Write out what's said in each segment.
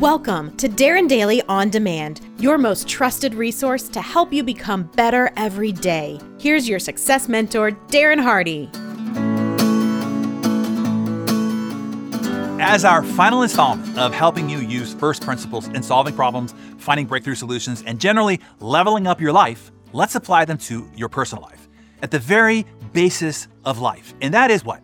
Welcome to Darren Daily On Demand, your most trusted resource to help you become better every day. Here's your success mentor, Darren Hardy. As our final installment of helping you use first principles in solving problems, finding breakthrough solutions, and generally leveling up your life, let's apply them to your personal life at the very basis of life. And that is what?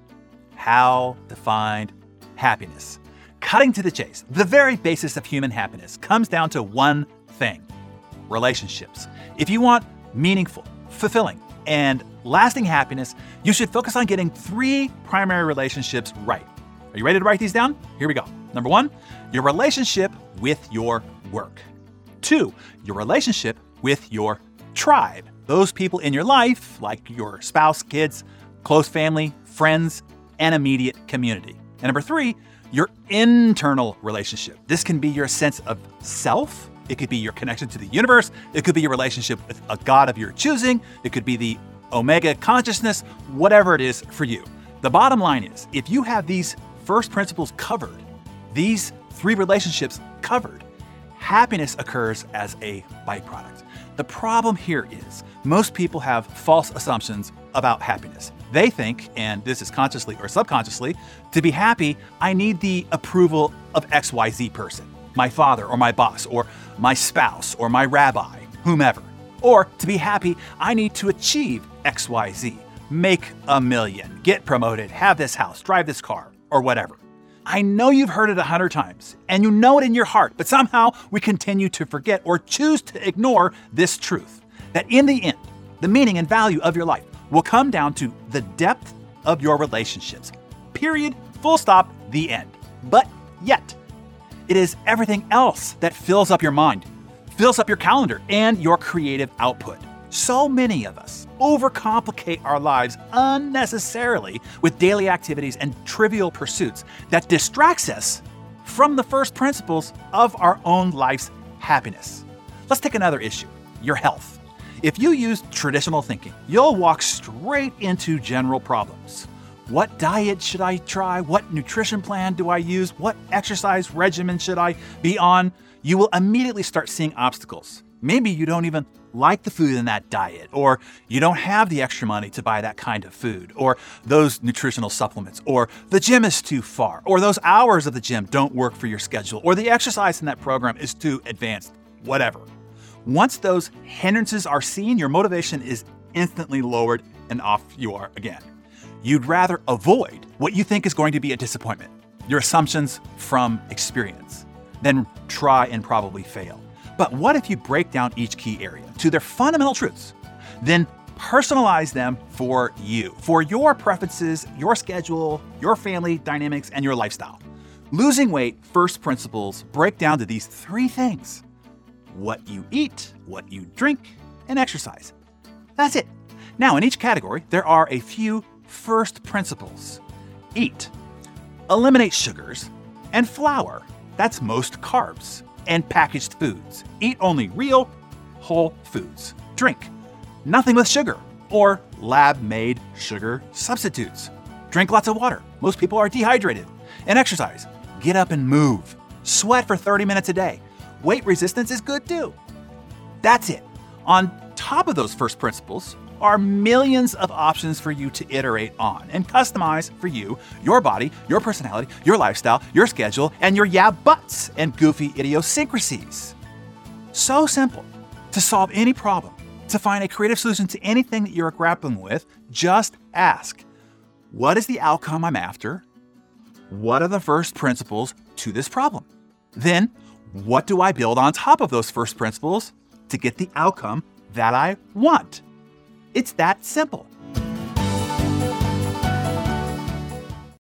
How to find happiness. Cutting to the chase, the very basis of human happiness comes down to one thing relationships. If you want meaningful, fulfilling, and lasting happiness, you should focus on getting three primary relationships right. Are you ready to write these down? Here we go. Number one, your relationship with your work. Two, your relationship with your tribe. Those people in your life, like your spouse, kids, close family, friends, and immediate community. And number three, your internal relationship. This can be your sense of self. It could be your connection to the universe. It could be your relationship with a God of your choosing. It could be the Omega consciousness, whatever it is for you. The bottom line is if you have these first principles covered, these three relationships covered, happiness occurs as a byproduct. The problem here is most people have false assumptions about happiness. They think, and this is consciously or subconsciously, to be happy, I need the approval of XYZ person, my father or my boss or my spouse or my rabbi, whomever. Or to be happy, I need to achieve XYZ, make a million, get promoted, have this house, drive this car, or whatever. I know you've heard it a hundred times, and you know it in your heart, but somehow we continue to forget or choose to ignore this truth that in the end, the meaning and value of your life will come down to the depth of your relationships. Period, full stop, the end. But yet, it is everything else that fills up your mind, fills up your calendar, and your creative output. So many of us overcomplicate our lives unnecessarily with daily activities and trivial pursuits that distracts us from the first principles of our own life's happiness. Let's take another issue your health. If you use traditional thinking, you'll walk straight into general problems. What diet should I try? What nutrition plan do I use? What exercise regimen should I be on? You will immediately start seeing obstacles. Maybe you don't even like the food in that diet, or you don't have the extra money to buy that kind of food, or those nutritional supplements, or the gym is too far, or those hours of the gym don't work for your schedule, or the exercise in that program is too advanced, whatever. Once those hindrances are seen, your motivation is instantly lowered and off you are again. You'd rather avoid what you think is going to be a disappointment, your assumptions from experience, than try and probably fail. But what if you break down each key area to their fundamental truths, then personalize them for you, for your preferences, your schedule, your family dynamics, and your lifestyle? Losing weight first principles break down to these three things what you eat, what you drink, and exercise. That's it. Now, in each category, there are a few first principles. Eat. Eliminate sugars and flour. That's most carbs and packaged foods. Eat only real, whole foods. Drink. Nothing with sugar or lab made sugar substitutes. Drink lots of water. Most people are dehydrated. And exercise. Get up and move. Sweat for 30 minutes a day weight resistance is good too. That's it. On top of those first principles are millions of options for you to iterate on and customize for you, your body, your personality, your lifestyle, your schedule, and your yeah buts and goofy idiosyncrasies. So simple. To solve any problem, to find a creative solution to anything that you're grappling with, just ask What is the outcome I'm after? What are the first principles to this problem? Then what do I build on top of those first principles to get the outcome that I want? It's that simple.